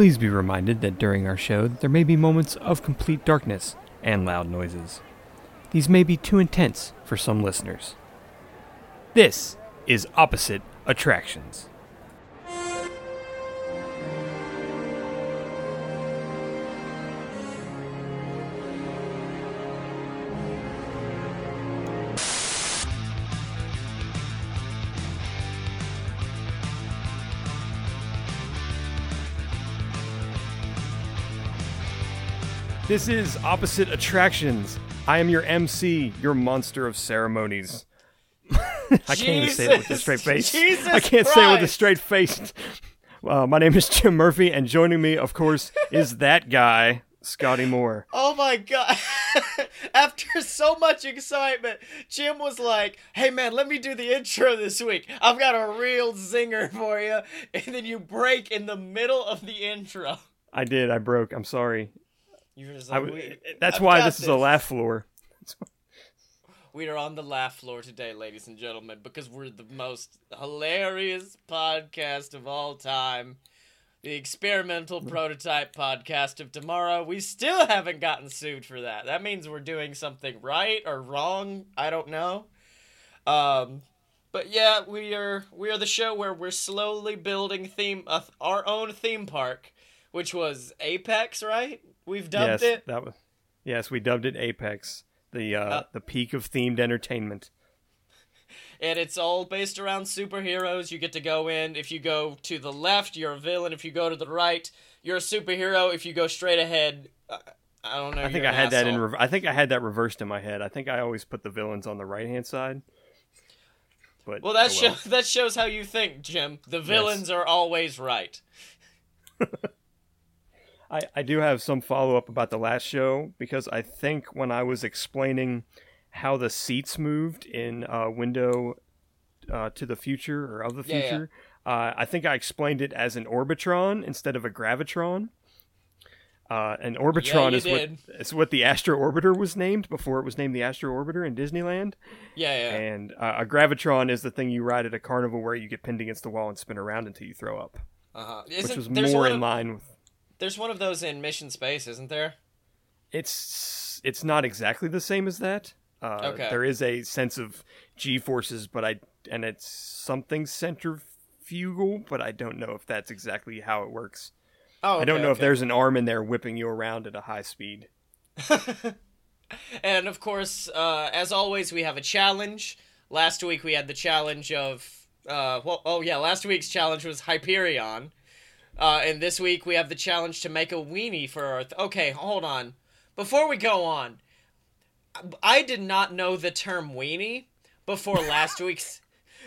Please be reminded that during our show there may be moments of complete darkness and loud noises. These may be too intense for some listeners. This is Opposite Attractions. This is Opposite Attractions. I am your MC, your monster of ceremonies. I can't even say it with a straight face. Jesus I can't say it with a straight face. Uh, my name is Jim Murphy, and joining me, of course, is that guy, Scotty Moore. Oh my god. After so much excitement, Jim was like, hey man, let me do the intro this week. I've got a real zinger for you. And then you break in the middle of the intro. I did. I broke. I'm sorry. You're just like, w- "We- that's I've why got this is a laugh floor. We are on the laugh floor today, ladies and gentlemen, because we're the most hilarious podcast of all time. The experimental prototype podcast of tomorrow. We still haven't gotten sued for that. That means we're doing something right or wrong. I don't know. Um, but yeah, we are we are the show where we're slowly building theme uh, our own theme park, which was Apex, right? We've dubbed yes, it. that was. Yes, we dubbed it Apex, the uh, Uh, the peak of themed entertainment. and it's all based around superheroes. You get to go in. If you go to the left, you're a villain. If you go to the right, you're a superhero. If you go straight ahead, uh, I don't know. I think I had that in. Re- I think I had that reversed in my head. I think I always put the villains on the right hand side. But well, that oh shows that shows how you think, Jim. The villains are always right. I, I do have some follow up about the last show because I think when I was explaining how the seats moved in uh, Window uh, to the Future or of the Yeah, yeah. Future, Uh, I think I explained it as an Orbitron instead of a Gravitron. Uh, an Orbitron you is did. what is what the Astro Orbiter was named before it was named the Astro Orbiter in Disneyland, Yeah, yeah. and uh, a Gravitron is the thing you ride at a carnival where you get pinned against the wall and spin around until you throw up, Uh-huh. which was more in of, line with There's one of those in Mission Space, isn't there? it's it's not exactly the same as that. Uh, Okay. There is a sense of G forces, but I and it's something centrifugal, but I don't know if that's exactly how it works. Oh, I don't okay, know if there's an arm in there whipping you around at a high speed. And of course, uh, as always, we have a challenge. Last week we had the challenge of, uh, well, oh yeah, last week's challenge was Hyperion. Uh, and this week we have the challenge to make a weenie for our. Th- okay, hold on. Before we go on, I did not know the term weenie before last week's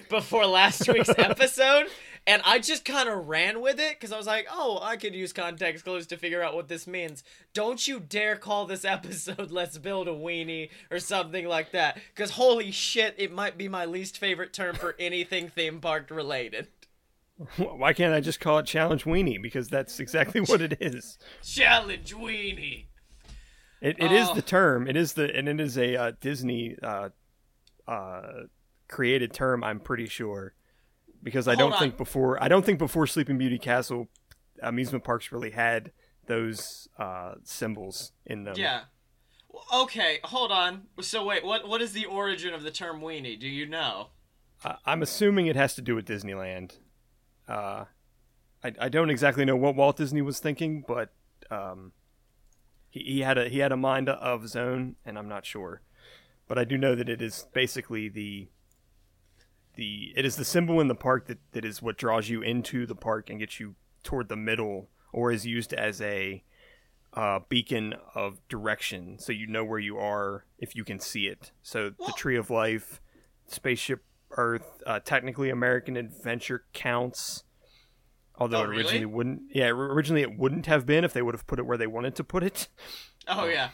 before last week's episode, and I just kind of ran with it because I was like, "Oh, I could use context clues to figure out what this means." Don't you dare call this episode "Let's Build a Weenie" or something like that, because holy shit, it might be my least favorite term for anything theme park related. Why can't I just call it Challenge Weenie? Because that's exactly what it is. Challenge weenie. It, it is Oh. the term. It is the and it is a uh, Disney uh, uh, created term. I'm pretty sure because I Hold don't on. think before I don't think before Sleeping Beauty Castle amusement parks really had those uh, symbols in them. Yeah. Okay, hold on. So wait, what what is the origin of the term weenie? Do you know? I'm assuming it has to do with Disneyland. Uh, I I don't exactly know what Walt Disney was thinking, but um, he, he had a he had a mind of his own, and I'm not sure. But I do know that it is basically the the it is the symbol in the park that, that is what draws you into the park and gets you toward the middle, or is used as a uh, beacon of direction, so you know where you are if you can see it. So the Tree of Life, Spaceship Earth, uh, technically American Adventure counts. Although Oh, it really? originally wouldn't, yeah, originally it wouldn't have been if they would have put it where they wanted to put it. Oh yeah.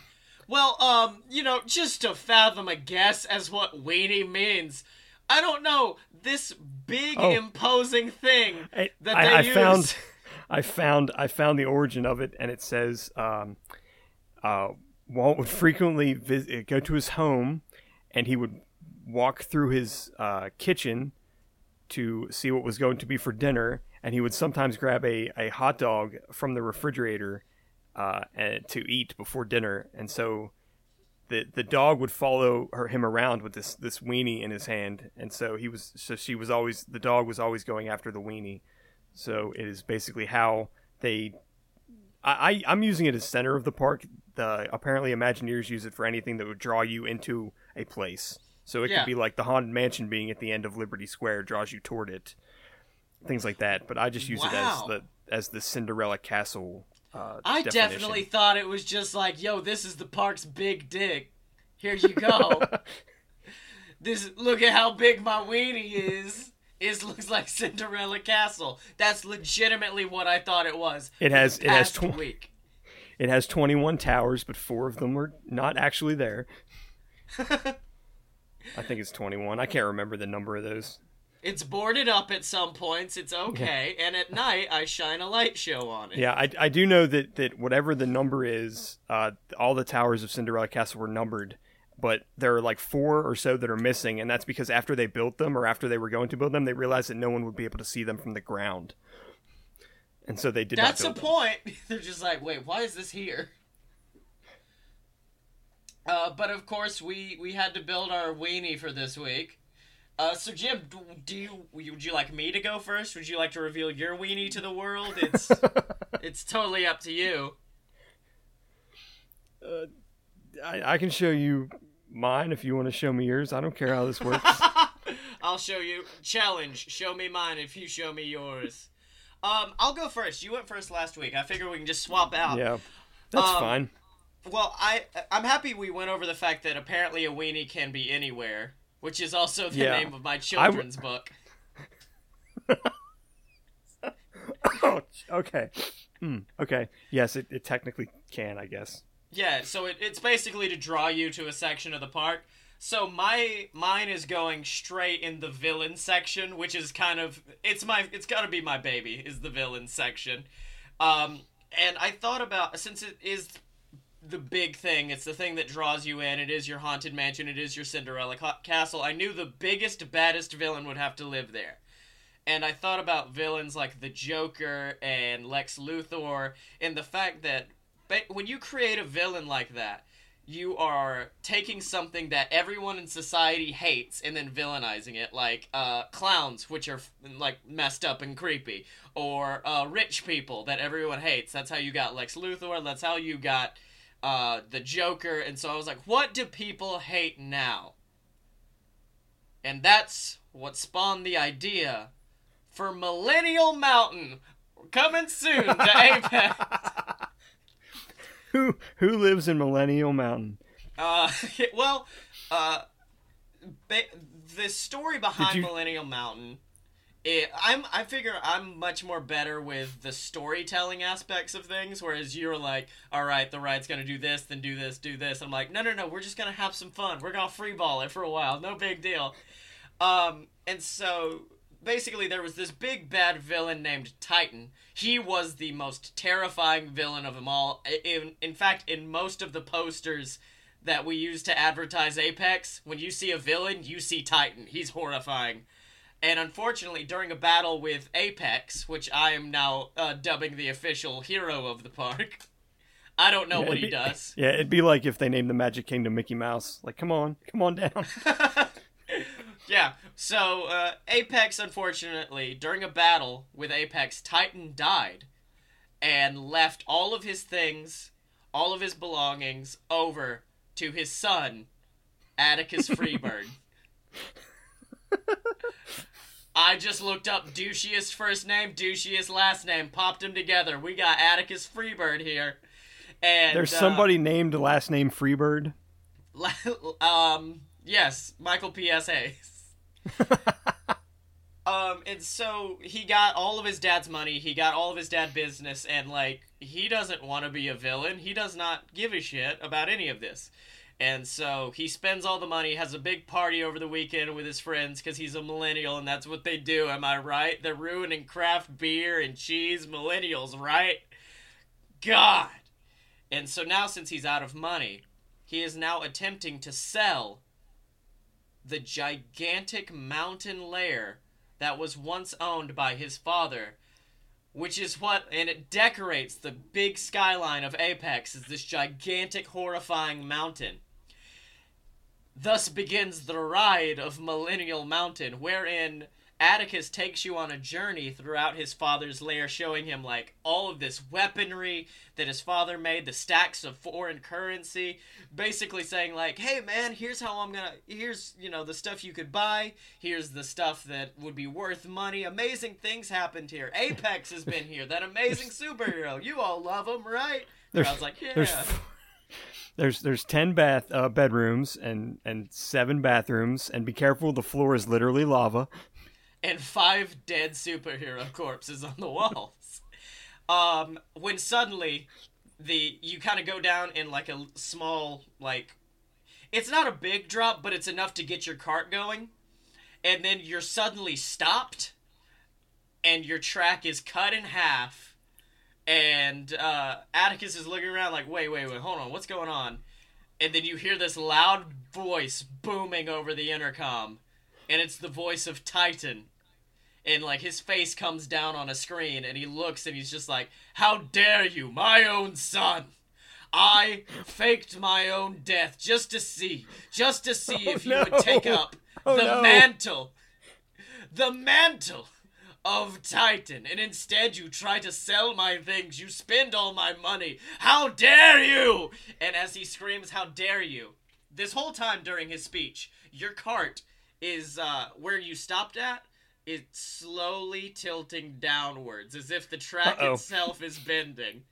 Well, um, you know, just to fathom a guess as what weenie means, I don't know this big Oh. imposing thing I, that I- they I use. found, I found, I found the origin of it, and it says, um, uh, Walt would frequently visit, go to his home, and he would walk through his uh, kitchen to see what was going to be for dinner, and he would sometimes grab a, a hot dog from the refrigerator uh, and, to eat before dinner. And so the the dog would follow her, him around with this this weenie in his hand, and so he was so she was always the dog was always going after the weenie. So it is basically how they. I, I I'm using it as center of the park. The apparently Imagineers use it for anything that would draw you into a place. So it Yeah. could be like the haunted mansion being at the end of Liberty Square draws you toward it, things like that. But I just use Wow. it as the as the Cinderella Castle. Uh, I definition. definitely thought it was just like, yo, this is the park's big dick. Here you go. this look at how big my weenie is. It looks like Cinderella Castle. That's legitimately what I thought it was. It has- it has tw- week. It has 21 towers, but four of them are not actually there. I think it's 21. I can't remember the number of those. It's boarded up at some points. It's okay. And at night, I shine a light show on it. Yeah, I, I do know that, that whatever the number is, uh, all the towers of Cinderella Castle were numbered, but there are like four or so that are missing, and that's because after they built them or after they were going to build them, they realized that no one would be able to see them from the ground. And so they did That's a not build them. point. They're just like, wait, why is this here? Uh, but of course, we we had to build our weenie for this week. Uh, so Jim, do do you would you like me to go first? Would you like to reveal your weenie to the world? It's it's totally up to you. I, I can show you mine if you want to show me yours. I don't care how this works. I'll show you. Challenge. Show me mine if you show me yours. Um, I'll go first. You went first last week. I figure we can just swap out. yeah, that's Um, fine. Well, I I'm happy we went over the fact that apparently a weenie can be anywhere, which is also the Yeah. name of my children's book. Oh, okay. Hmm, okay. Yes, it, it technically can, I guess. Yeah, so it, it's basically to draw you to a section of the park. So my mine is going straight in the villain section, which is kind of it's my it's got to be my baby is the villain section. Um and I thought about since it is the big thing, it's the thing that draws you in. It is your haunted mansion, it is your Cinderella ca- castle. I knew the biggest baddest villain would have to live there. And I thought about villains like the Joker and Lex Luthor and the fact that when you create a villain like that, you are taking something that everyone in society hates and then villainizing it, like uh, clowns, which are like messed up and creepy, or uh, rich people that everyone hates. That's how you got Lex Luthor. That's how you got uh, the Joker. And so I was like, what do people hate now? And that's what spawned the idea for Millennial Mountain, coming soon to Apex. Who who lives in Millennial Mountain? Uh, well, uh, ba- the story behind you- Millennial Mountain, it, I'm I figure I'm much more better with the storytelling aspects of things, whereas you're like, all right, the ride's gonna do this, then do this, do this. I'm like, no, no, no, we're just gonna have some fun. We're gonna freeball it for a while, no big deal. Um, and so basically there was this big bad villain named Titan. He was the most terrifying villain of them all. In in fact, in most of the posters that we use to advertise Apex, when you see a villain, you see Titan. He's horrifying. And unfortunately, during a battle with Apex, which I am now uh, dubbing the official hero of the park, I don't know Yeah, what he be- does. Yeah, it'd be like if they named the Magic Kingdom Mickey Mouse. Like, come on, come on down. Yeah, so uh, Apex, unfortunately, during a battle with Apex, Titan died and left all of his things, all of his belongings, over to his son, Atticus Freebird. I just looked up douchiest first name, douchiest last name, popped them together. We got Atticus Freebird here. And There's uh, somebody named last name Freebird. um, yes, Michael P.S. Hayes. um, and so he got all of his dad's money, he got all of his dad business, and like he doesn't want to be a villain. He does not give a shit about any of this. And so he spends all the money, has a big party over the weekend with his friends because he's a millennial and that's what they do. Am I right? They're ruining craft beer and cheese, millennials, right? God. And so now, since he's out of money, he is now attempting to sell the gigantic mountain lair that was once owned by his father which is what and it decorates the big skyline of Apex as this gigantic horrifying mountain. Thus begins the ride of Millennial Mountain, wherein Atticus takes you on a journey throughout his father's lair, showing him like all of this weaponry that his father made, the stacks of foreign currency, basically saying like, "Hey man, here's how I'm gonna, here's you know the stuff you could buy, here's the stuff that would be worth money. Amazing things happened here. Apex has been here, that amazing superhero. You all love him, right?" Was like, "Yeah." There's, there's there's ten bath uh, bedrooms and and seven bathrooms, and be careful, the floor is literally lava. and five dead superhero corpses on the walls. Um, when suddenly the you kind of go down in like a small like it's not a big drop, but it's enough to get your cart going, and then you're suddenly stopped, and your track is cut in half, and uh, Atticus is looking around like, wait, wait, wait, hold on, what's going on? And then you hear this loud voice booming over the intercom and it's the voice of Titan. And like his face comes down on a screen and he looks and he's just like, How dare you, my own son! I faked my own death just to see, just to see Oh, if you would take up Oh, the no. mantle, the mantle of Titan. And instead you try to sell my things, you spend all my money. How dare you! And as he screams, How dare you! This whole time during his speech, your cart is uh, where you stopped at. It's slowly tilting downwards, as if the track Uh-oh. itself is bending.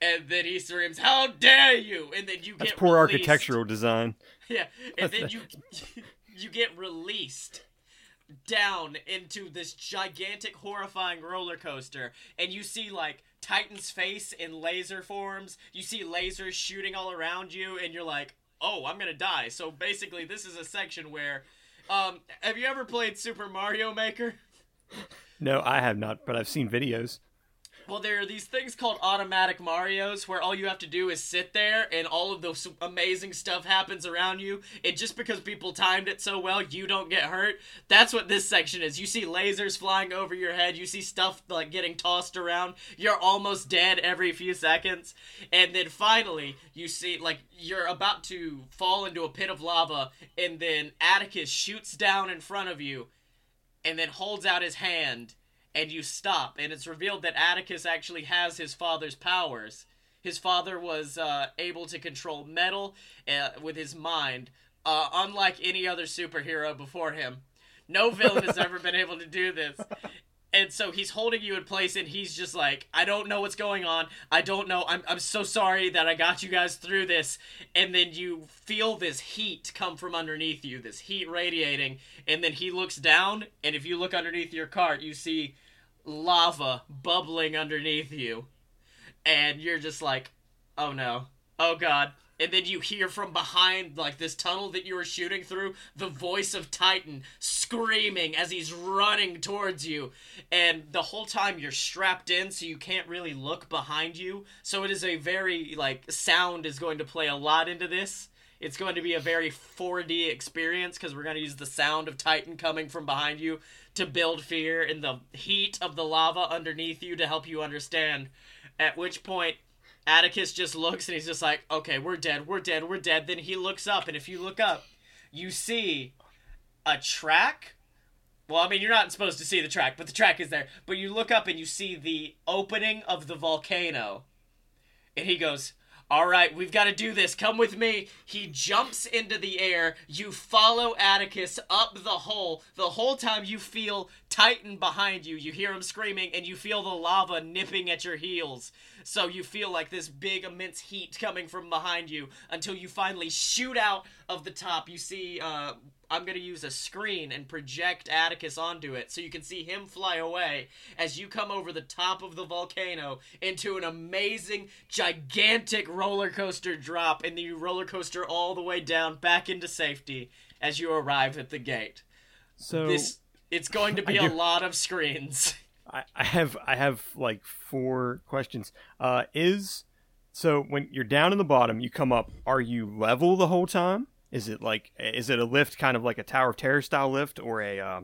And then he screams, "How dare you!" And then you That's get poor released. architectural design. Yeah, and then you you get released down into this gigantic, horrifying roller coaster, and you see like Titan's face in laser forms. You see lasers shooting all around you, and you're like, "Oh, I'm gonna die." So basically, this is a section where, um, have you ever played Super Mario Maker? No, I have not, but I've seen videos. Well, there are these things called automatic Marios where all you have to do is sit there and all of this amazing stuff happens around you. And just because people timed it so well, you don't get hurt. That's what this section is. You see lasers flying over your head, you see stuff like getting tossed around. You're almost dead every few seconds. And then finally, you see like you're about to fall into a pit of lava and then Atticus shoots down in front of you and then holds out his hand and you stop. And it's revealed that atticus actually has his father's powers. His father was uh, able to control metal uh, with his mind uh, unlike any other superhero before him. No villain has ever been able to do this. And so he's holding you in place and he's just like i don't know what's going on. I don't know. I'm, I'm so sorry that i got you guys through this. And then you feel this heat come from underneath you this heat radiating. And then he looks down and if you look underneath your cart you see lava bubbling underneath you. And you're just like oh no. Oh god. And then you hear from behind like this tunnel that you were shooting through the voice of titan screaming as he's running towards you. And the whole time you're strapped in so you can't really look behind you. So it is a very like sound is going to play a lot into this it's going to be a very 4D experience because we're going to use the sound of Titan coming from behind you to build fear and the heat of the lava underneath you to help you understand. At which point, Atticus just looks and he's just like, okay, we're dead, we're dead, we're dead. Then he looks up, and if you look up, you see a track. Well, I mean, you're not supposed to see the track, but the track is there. But you look up and you see the opening of the volcano. And he goes, All right, we've got to do this. Come with me. He jumps into the air. You follow Atticus up the hole. The whole time you feel Titan behind you. You hear him screaming, and you feel the lava nipping at your heels. So you feel like this big, immense heat coming from behind you until you finally shoot out of the top. You see, uh, I'm going to use a screen and project Atticus onto it so you can see him fly away as you come over the top of the volcano into an amazing, gigantic roller coaster drop, and then you roller coaster all the way down back into safety as you arrive at the gate. So This it's going to be a lot of screens. I, I have I have like four questions. Uh, is so when you're down in the bottom, you come up. Are you level the whole time? Is it like is it a lift, kind of like a Tower of Terror style lift, or a uh,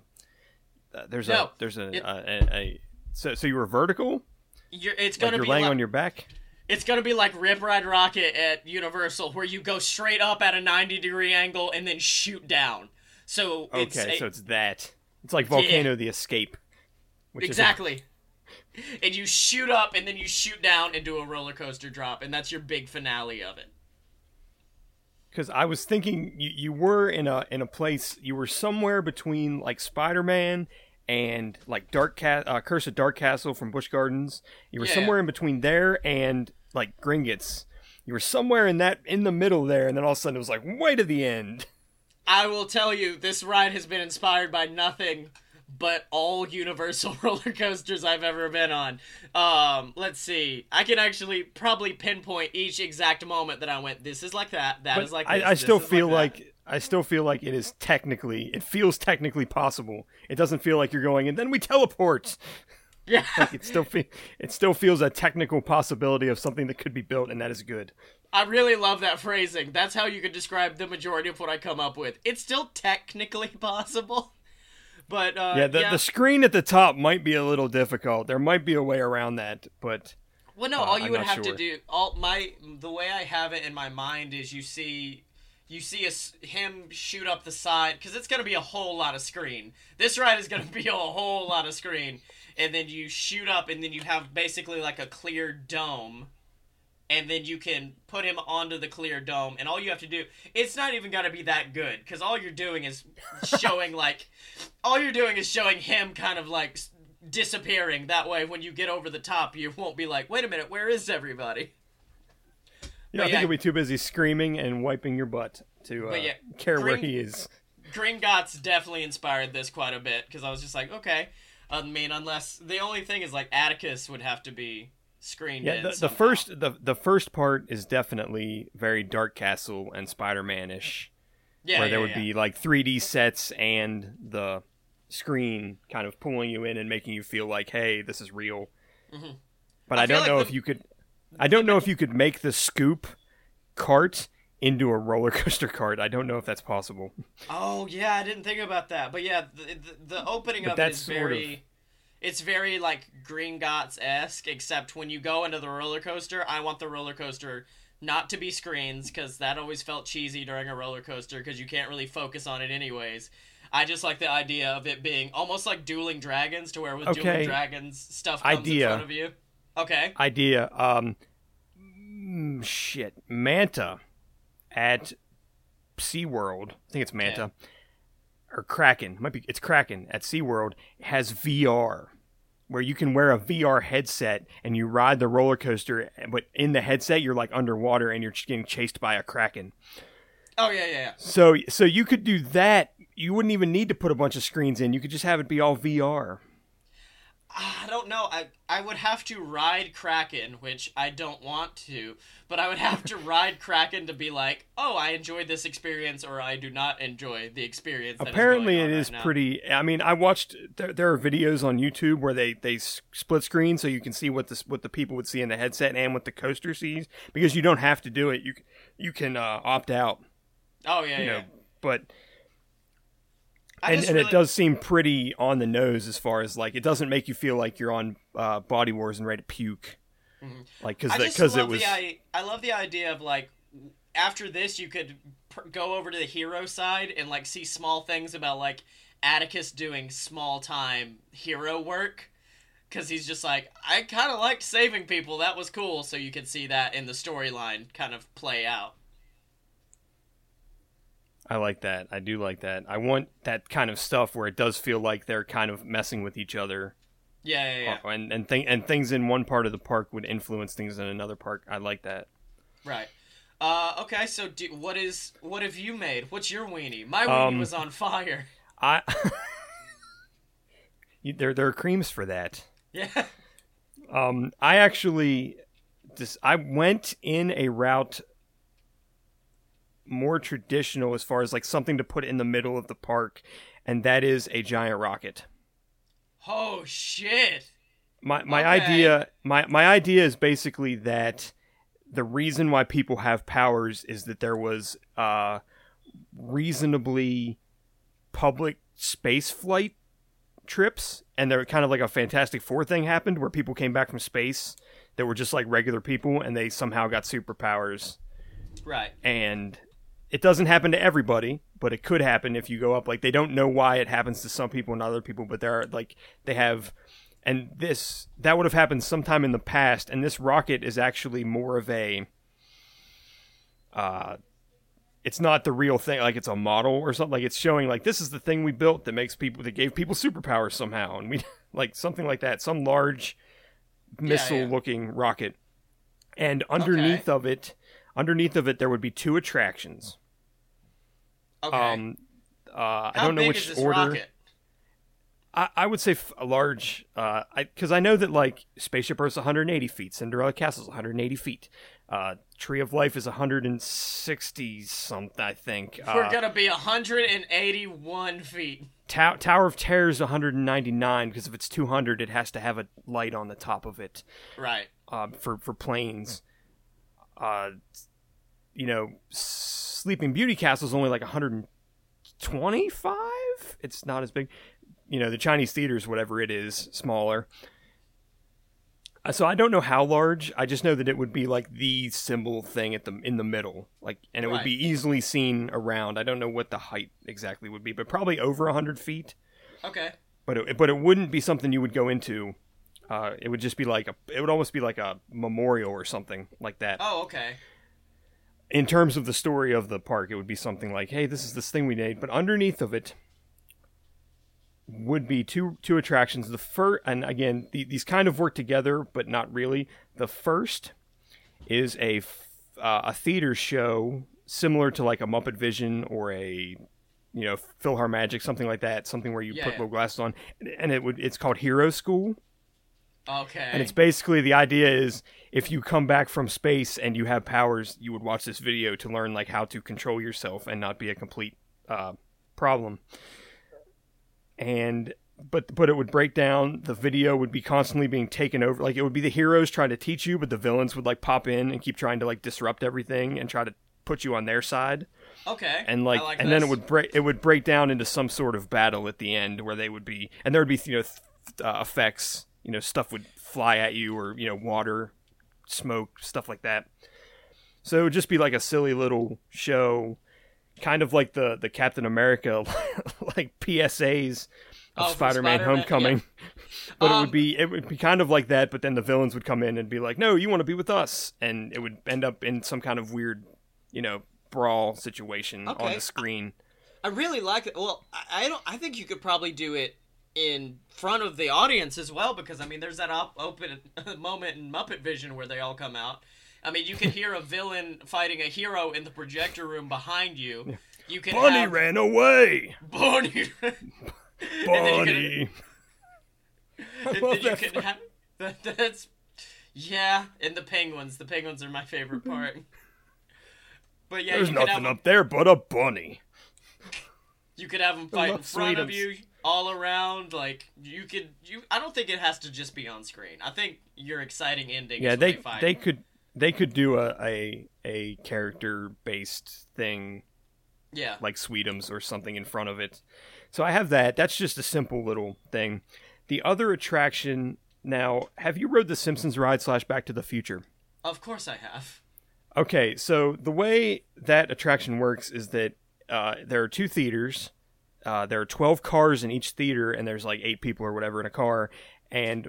uh, there's No, a there's a, it- a, a, a So so you were vertical? You're, it's gonna you're be laying like, on your back? it's gonna be like Rip Ride Rockit at Universal, where you go straight up at a ninety degree angle and then shoot down. So it's Okay, so it's that. It's like Volcano the Escape. Is a- exactly. and you shoot up and then you shoot down and do a roller coaster drop, and that's your big finale of it. because I was thinking you, you were in a in a place you were somewhere between like Spider Man and like Dark Cat uh, Curse of DarKastle from Busch Gardens. You were Yeah. somewhere in between there and like Gringotts. You were somewhere in that in the middle there, and then all of a sudden it was like way to the end. I will tell you, this ride has been inspired by nothing but all Universal roller coasters I've ever been on. Um, let's see. I can actually probably pinpoint each exact moment that I went. This is like that. That is But like. I, this, I this still is feel that." like, I still feel like it is technically it feels technically possible. It doesn't feel like you're going and then we teleport. yeah. It still fe- it still feels a technical possibility of something that could be built, and that is good. I really love that phrasing. That's how you could describe the majority of what I come up with. It's still technically possible, but uh, yeah, the, the screen at the top might be a little difficult. There might be a way around that, but Well, no, Uh, all you I'm would have sure. to do, all my the way I have it in my mind is you see, you see a him shoot up the side because it's gonna be a whole lot of screen. This ride is gonna be a whole lot of screen, and then you shoot up, and then you have basically like a clear dome. And then you can put him onto the clear dome, and all you have to do, it's not even gonna be that good, because all you're doing is showing, like, all you're doing is showing him kind of like disappearing. That way, when you get over the top, you won't be like, wait a minute, where is everybody? yeah, I think yeah. you'll be too busy screaming and wiping your butt to uh, yeah, care where he is. Gringotts definitely inspired this quite a bit because I was just like, okay. I mean, unless the only thing is like Atticus would have to be screened Yeah, the, the first the the first part is definitely very DarKastle and Spider Man ish, yeah, where yeah, there would yeah. be like 3D sets and the screen kind of pulling you in and making you feel like, hey, this is real. Mhm. But I I, don't like know the- if you could. I don't know if you could make the scoop cart into a roller coaster cart. I don't know if that's possible. Oh yeah, I didn't think about that. But yeah, the the, the opening But of it is very. It's very like Gringotts esque, except when you go into the roller coaster, I want the roller coaster not to be screens because that always felt cheesy during a roller coaster because you can't really focus on it anyways. I just like the idea of it being almost like dueling dragons, to where with Okay. dueling dragons stuff comes Idea. in front of you. Okay. Idea. Um, mm, shit. Manta at SeaWorld. I think it's Manta. Or Kraken. Might be. It's Kraken at SeaWorld. Has VR. Where you can wear a VR headset and you ride the roller coaster, but in the headset you're like underwater and you're getting chased by a kraken. Oh yeah, yeah, yeah. So, so you could do that. You wouldn't even need to put a bunch of screens in. You could just have it be all VR. I don't know. I I would have to ride Kraken, which I don't want to, but I would have to ride Kraken to be like, oh, I enjoyed this experience, or I do not enjoy the experience. Apparently, going it is right pretty. I mean, I watched. There, there are videos on YouTube where they they split screen so you can see what the what the people would see in the headset and what the coaster sees because you don't have to do it. You you can uh, opt out. Oh yeah, yeah. know, but and, and really- it does seem pretty on the nose as far as like it doesn't make you feel like you're on uh, Body Wars and ready to puke. Like because Mm-hmm. I just because it was the I, I love the idea of like after this you could pr- go over to the hero side and like see small things about like Atticus doing small time hero work because he's just like I kind of liked saving people that was cool so you could see that in the storyline kind of play out. I like that. I do like that. I want that kind of stuff where it does feel like they're kind of messing with each other. Yeah, yeah, yeah. Oh, and and thing and things in one part of the park would influence things in another park. I like that. Right. Uh, okay, so do, what is what have you made? What's your weenie? My weenie Um, was on fire. I You- there there are creams for that. Yeah. Um, I actually just I went in a route more traditional as far as like something to put in the middle of the park, and that is a giant rocket. Oh shit. My my Okay. idea my my idea is basically that the reason why people have powers is that there was uh reasonably public space flight trips, and there kind of like a Fantastic Four thing happened where people came back from space that were just like regular people, and they somehow got superpowers. Right. And it doesn't happen to everybody, but it could happen if you go up. Like they don't know why it happens to some people and other people, but there are like they have. And this that would have happened sometime in the past, and this rocket is actually more of a uh it's not the real thing like it's a model or something like it's showing like this is the thing we built that makes people that gave people superpowers somehow and we like something like that some large missile yeah. looking rocket and underneath of it underneath of it there would be two attractions Okay. um uh, I don't know which order. rocket? I, I would say f- a large, uh, because I, know that like Spaceship Earth's 180 feet, Cinderella Castle's 180 feet, uh, Tree of Life is 160 something, I think. We're Uh, gonna be 181 feet. Tow- Tower of Terror is 199 because if it's 200, it has to have a light on the top of it Right. uh, for for planes. Uh, you know, Sleeping Beauty Castle is only like 125. It's not as big. You know, the Chinese theaters, whatever it is, smaller. Uh, So I don't know how large. I just know that it would be like the symbol thing at the in the middle, like, and it would be easily seen around. I don't know what the height exactly would be, but probably over hundred feet. Okay. But it, but it wouldn't be something you would go into. Uh, it would just be like a. It would almost be like a memorial or something like that. Oh, okay. In terms of the story of the park, it would be something like, "Hey, this is this thing we made," but underneath of it would be two two attractions. The first, and again, the, these kind of work together, but not really. The first is a f- uh, a theater show similar to like a Muppet Vision or a you know PhilharMagic, something like that, something where you Yeah, put yeah. little glasses on, and it would it's called Hero School. Okay. And it's basically the idea is if you come back from space and you have powers, you would watch this video to learn like how to control yourself and not be a complete uh, problem. And but but it would break down. The video would be constantly being taken over. Like it would be the heroes trying to teach you, but the villains would like pop in and keep trying to like disrupt everything and try to put you on their side okay. and like, like and then it would break it would break down into some sort of battle at the end where they would be and there would be you know th- uh, effects you know stuff would fly at you or you know water smoke stuff like that. So it would just be like a silly little show kind of like the the captain america like psas of Oh, spider-man, Spider-Man, homecoming. But it Um, would be it would be kind of like that but then the villains would come in and be like no you want to be with us. And it would end up in some kind of weird you know brawl situation on the screen. I really like it. Well, I I don't. I think you could probably do it in front of the audience as well because I mean, there's that op- open moment in Muppet Vision where they all come out. I mean, you can hear a villain fighting a hero in the projector room behind you. You can Bunny have ran away. Bunny. And then Bunny. I love that can have that, that's yeah, and the penguins. The penguins are my favorite part. But yeah, There's you nothing have up there but a bunny. you could have them fight in front of you, all around. Like you could you. I don't think it has to just be on screen. I think your exciting ending. Yeah, is they they they could they could do a a, a character based thing yeah. like Sweetums or something in front of it. So I have that. That's just a simple little thing. The other attraction now, have you rode the Simpsons ride slash Back to the Future? Of course I have. Okay, so the way that attraction works is that uh, there are two theaters. Uh, there are 12 cars in each theater, and there's like eight people or whatever in a car. And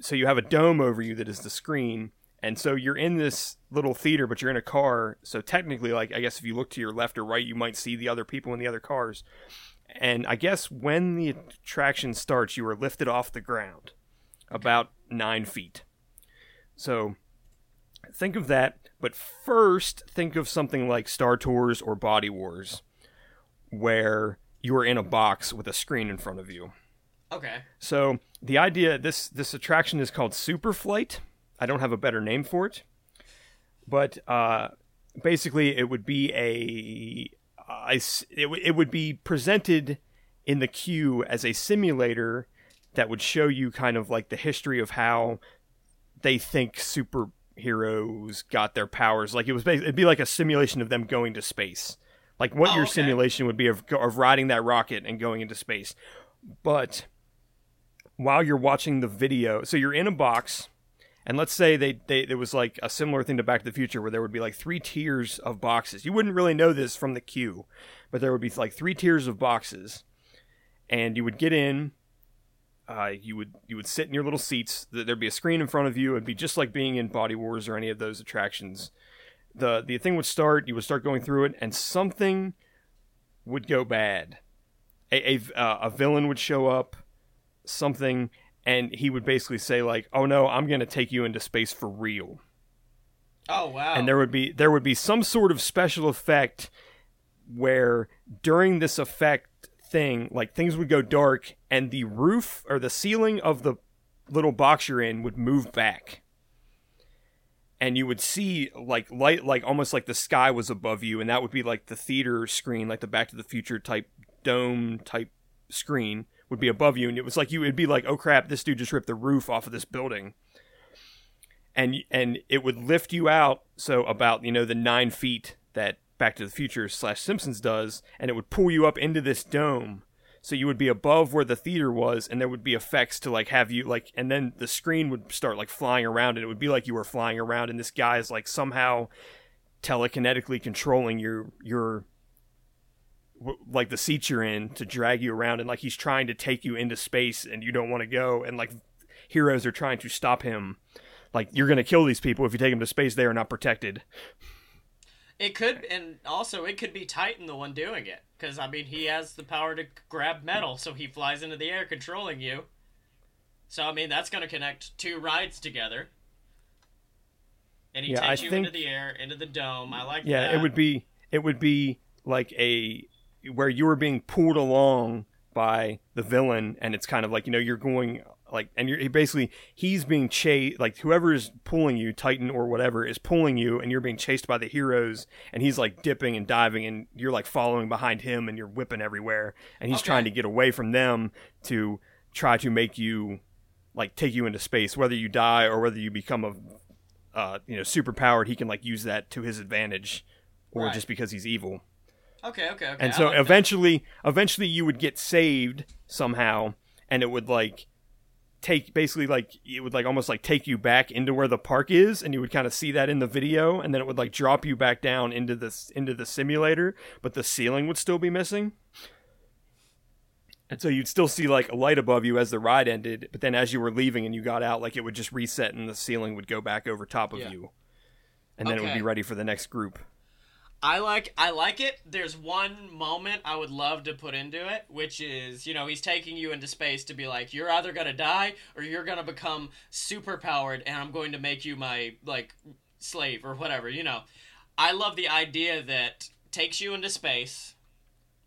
so you have a dome over you that is the screen. And so you're in this little theater, but you're in a car. So technically, like, I guess if you look to your left or right, you might see the other people in the other cars. And I guess when the attraction starts, you are lifted off the ground about nine feet. So think of that, but first think of something like Star Tours or Body Wars, where you are in a box with a screen in front of you. Okay. So the idea this this attraction is called Superflight. I don't have a better name for it, but uh, basically it would be a I s- it, w- it would be presented in the queue as a simulator that would show you kind of like the history of how they think superheroes got their powers. Like it was, it'd be like a simulation of them going to space, like what Oh, your okay. simulation would be of, of riding that rocket and going into space. But while you're watching the video. So you're in a box, and let's say they, they it was like a similar thing to Back to the Future, where there would be like three tiers of boxes. You wouldn't really know this from the queue, but there would be like three tiers of boxes, and you would get in. Uh, you would you would sit in your little seats. There'd be a screen in front of you. It'd be just like being in Body Wars or any of those attractions. The The thing would start. You would start going through it, and something would go bad. A a, uh, a villain would show up, something, and he would basically say like, "Oh no, I'm going to take you into space for real." Oh wow. and there would be there would be some sort of special effect where during this effect thing like things would go dark and the roof or the ceiling of the little box you're in would move back and you would see like light like almost like the sky was above you and that would be like the theater screen like the back to the future type dome type screen would be above you and it was like you would be like oh crap this dude just ripped the roof off of this building and and it would lift you out so about you know the nine feet that Back to the Future slash Simpsons does, and it would pull you up into this dome. So you would be above where the theater was, and there would be effects to like have you like, and then the screen would start like flying around, and it would be like you were flying around, and this guy is like somehow telekinetically controlling your your like the seat you're in to drag you around, and like he's trying to take you into space, and you don't want to go, and like heroes are trying to stop him. Like you're going to kill these people if you take them to space they are not protected. It could, and also it could be Titan the one doing it, because I mean he has the power to grab metal, so he flies into the air controlling you. So I mean that's going to connect two rides together, and he Yeah, I takes you think- into the air, into the dome. I like yeah that. Yeah, it would be it would be like a where you were being pulled along by the villain and it's kind of like you know you're going like and you're he basically he's being chased like whoever is pulling you titan or whatever is pulling you and you're being chased by the heroes and he's like dipping and diving and you're like following behind him and you're whipping everywhere and he's Okay. trying to get away from them to try to make you like take you into space whether you die or whether you become a uh, you know super powered he can like use that to his advantage or Right. just because he's evil Okay, okay, okay. and I so like that. eventually eventually you would get saved somehow and it would like take basically like it would like almost like take you back into where the park is and you would kind of see that in the video and then it would like drop you back down into this into the simulator but the ceiling would still be missing. And so you'd still see like a light above you as the ride ended but then as you were leaving and you got out like it would just reset and the ceiling would go back over top of Yeah. you. And then it would be ready for the next group I like I like it. There's one moment I would love to put into it, which is, you know, he's taking you into space to be like, you're either gonna die or you're gonna become super powered and I'm going to make you my like slave or whatever, you know. I love the idea that takes you into space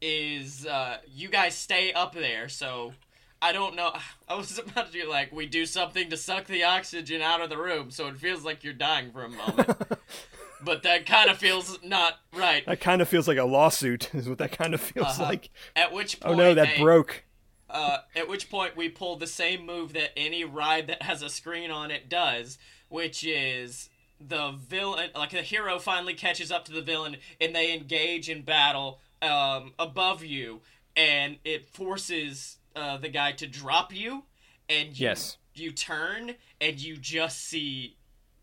is uh you guys stay up there, so I don't know. I was about to do like we do something to suck the oxygen out of the room, so it feels like you're dying for a moment. but that kind of feels not right. that kind of feels like a lawsuit is what that kind of feels Uh-huh. like At which point, oh no that a- broke Uh, at which point we pull the same move that any ride that has a screen on it does, which is the villain, like the hero finally catches up to the villain and they engage in battle um, above you, and it forces uh, the guy to drop you, and you, Yes. you turn and you just see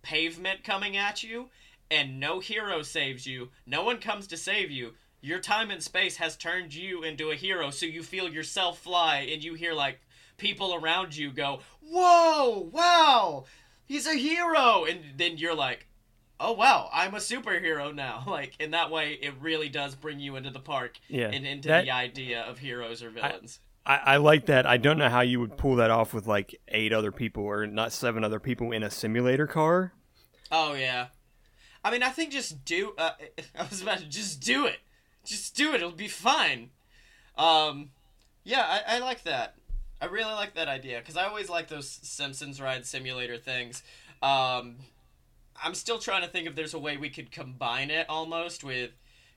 pavement coming at you, and no hero saves you. No one comes to save you. Your time and space has turned you into a hero, so you feel yourself fly, and you hear like people around you go, "Whoa, wow, he's a hero!" And then you're like, "Oh wow, I'm a superhero now!" Like in that way, it really does bring you into the park Yeah, and into that- the idea of heroes or villains. I, I like that. I don't know how you would pull that off with like eight other people or not seven other people in a simulator car. Oh yeah. I mean, I think just do. Uh, I was about to just do it. Just do it. It'll be fine. Um, yeah, I, I like that. I really like that idea because I always like those Simpsons ride simulator things. Um, I'm still trying to think if there's a way we could combine it almost with,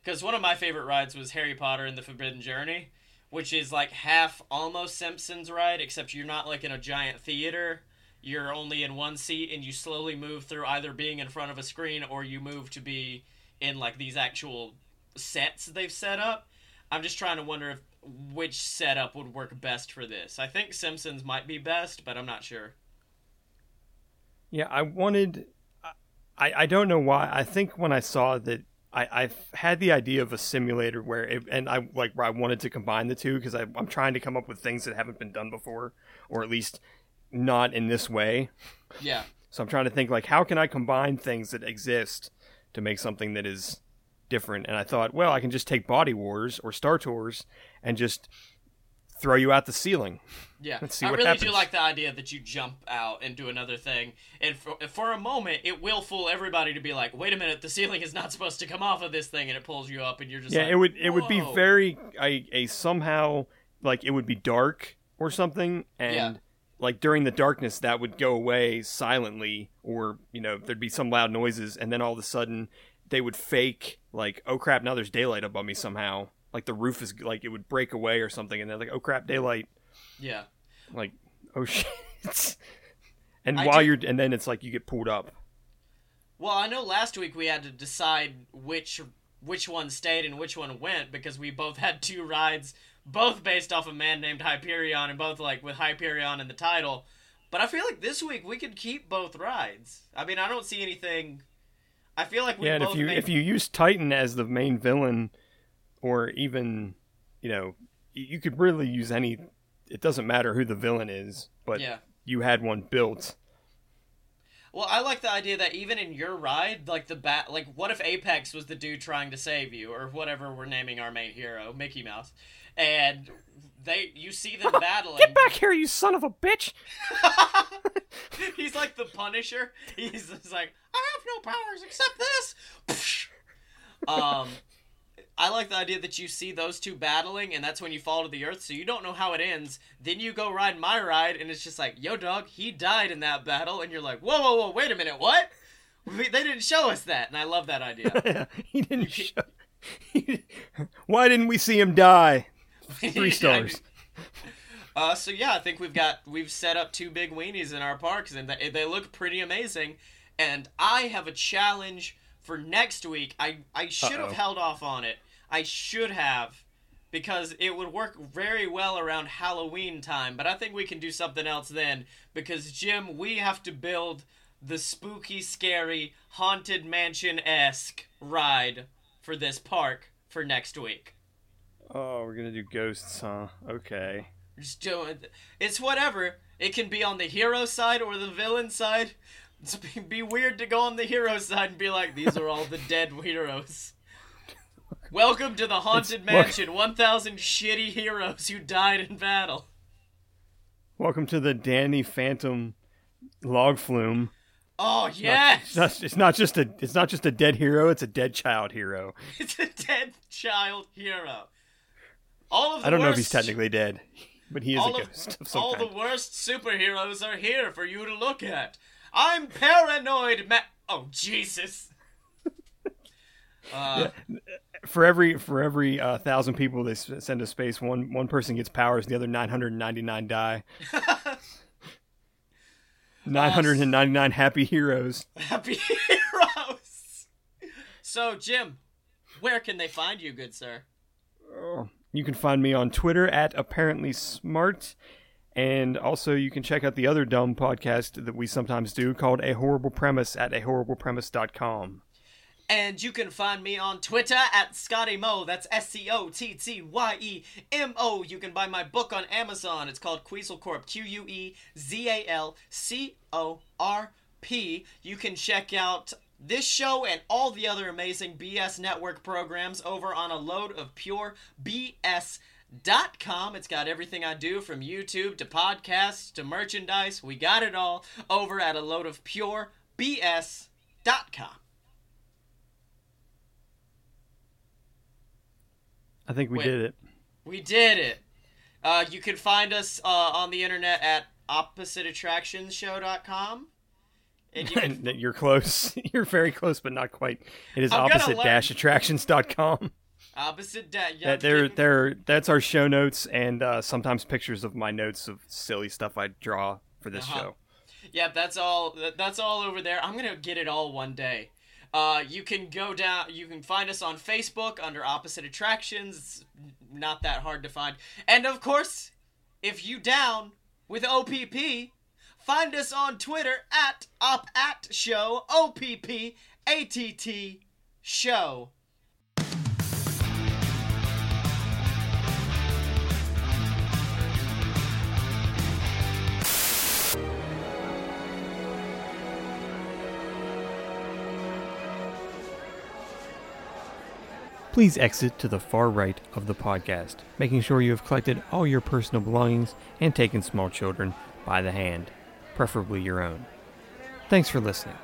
because one of my favorite rides was Harry Potter and the Forbidden Journey, which is like half almost Simpsons ride, except you're not like in a giant theater. You're only in one seat, and you slowly move through either being in front of a screen or you move to be in like these actual sets they've set up. I'm just trying to wonder if which setup would work best for this. I think Simpsons might be best, but I'm not sure. Yeah, I wanted. I I don't know why. I think when I saw that. I, I've had the idea of a simulator where, it, and I like where I wanted to combine the two because I'm trying to come up with things that haven't been done before, or at least not in this way. Yeah. So I'm trying to think like how can I combine things that exist to make something that is different. And I thought, well, I can just take Body Wars or Star Tours and just throw you out the ceiling. Yeah, Let's see I what really do like the idea that you jump out and do another thing, and for, for a moment, it will fool everybody to be like, "Wait a minute, the ceiling is not supposed to come off of this thing," and it pulls you up, and you're just Yeah, like, it would it would be very a, a somehow like it would be dark or something and Yeah. Like during the darkness that would go away silently or you know there'd be some loud noises and then all of a sudden they would fake like oh crap now there's daylight above me somehow. Like the roof is like it would break away or something and they're like oh crap daylight. Yeah. like oh shit. And I while do- you're and then it's like you get pulled up. Well, I know last week we had to decide which which one stayed and which one went because we both had two rides, both based off a man named Hyperion, and both like with Hyperion in the title. But I feel like this week we could keep both rides. I mean, I don't see anything. I feel like we yeah if you made- if you use titan as the main villain or even you know you could really use any it doesn't matter who the villain is but yeah. you had one built Well, I like the idea that even in your ride, like the bat, like what if Apex was the dude trying to save you, or whatever we're naming our main hero, Mickey Mouse, and they, you see them battling. get back here you son of a bitch He's like the Punisher. He's just like, I have no powers except this. um, I like the idea that you see those two battling, and that's when you fall to the earth, so you don't know how it ends. Then you go ride my ride, and it's just like, yo, dog, he died in that battle, and you're like, whoa, whoa, whoa, wait a minute, what? We, they didn't show us that, and I love that idea. he didn't show why didn't we see him die three stars Uh, so yeah, I think we've got we've set up two big weenies in our parks, and they, they look pretty amazing. And I have a challenge for next week. I I should have Uh-oh. held off on it. I should have, because it would work very well around Halloween time. But I think we can do something else then. Because Jim, we have to build the spooky, scary, haunted mansion esque ride for this park for next week. oh we're gonna do ghosts huh okay Just doing it's whatever. It can be on the hero side or the villain side. It's be, be weird to go on the hero side and be like, these are all the dead heroes. Welcome to the haunted It's- mansion. One thousand shitty heroes who died in battle. welcome to the danny phantom log flume Oh yes, it's not, it's not just a it's not just a dead hero it's a dead child hero it's a dead child hero. All of the i don't know if he's technically dead but he is a of- ghost of some all kind the worst superheroes are here for you to look at. I'm paranoid, ma- Oh Jesus. Uh, for every for every uh, thousand people they send to space, one one person gets powers, the other nine hundred and ninety nine die. Nine hundred and ninety nine happy heroes. Happy heroes. So, Jim, where can they find you, good sir? Oh, You can find me on Twitter at apparently smart, and also you can check out the other dumb podcast that we sometimes do called A Horrible Premise at ahorriblepremise.com. And you can find me on Twitter at Scotty Mo. That's S C O T T Y E M O. You can buy my book on Amazon. It's called Quezal Corp. Q U E Z A L C O R P. You can check out this show and all the other amazing BS Network programs over on a load of pure BS. Dot com. It's got everything I do from YouTube to podcasts to merchandise. We got it all over at a load of pure BS. Dot com. I think we Wait. did it. We did it. Uh, you can find us uh, on the internet at oppositeattractionsshow.com. And you can... You're close. You're very close, but not quite. It is opposite dash attractions.com. opposite da- yeah, That they're that's our show notes and uh, sometimes pictures of my notes of silly stuff I draw for this Uh-huh. show. yeah, that's all. That's all over there. I'm gonna get it all one day. Uh, you can go down. You can find us on Facebook under Opposite Attractions. It's not that hard to find. And of course, if you down with OPP, find us on Twitter at op at show O P P A T T show. Please exit to the far right of the podcast, making sure you have collected all your personal belongings and taken small children by the hand, preferably your own. Thanks for listening.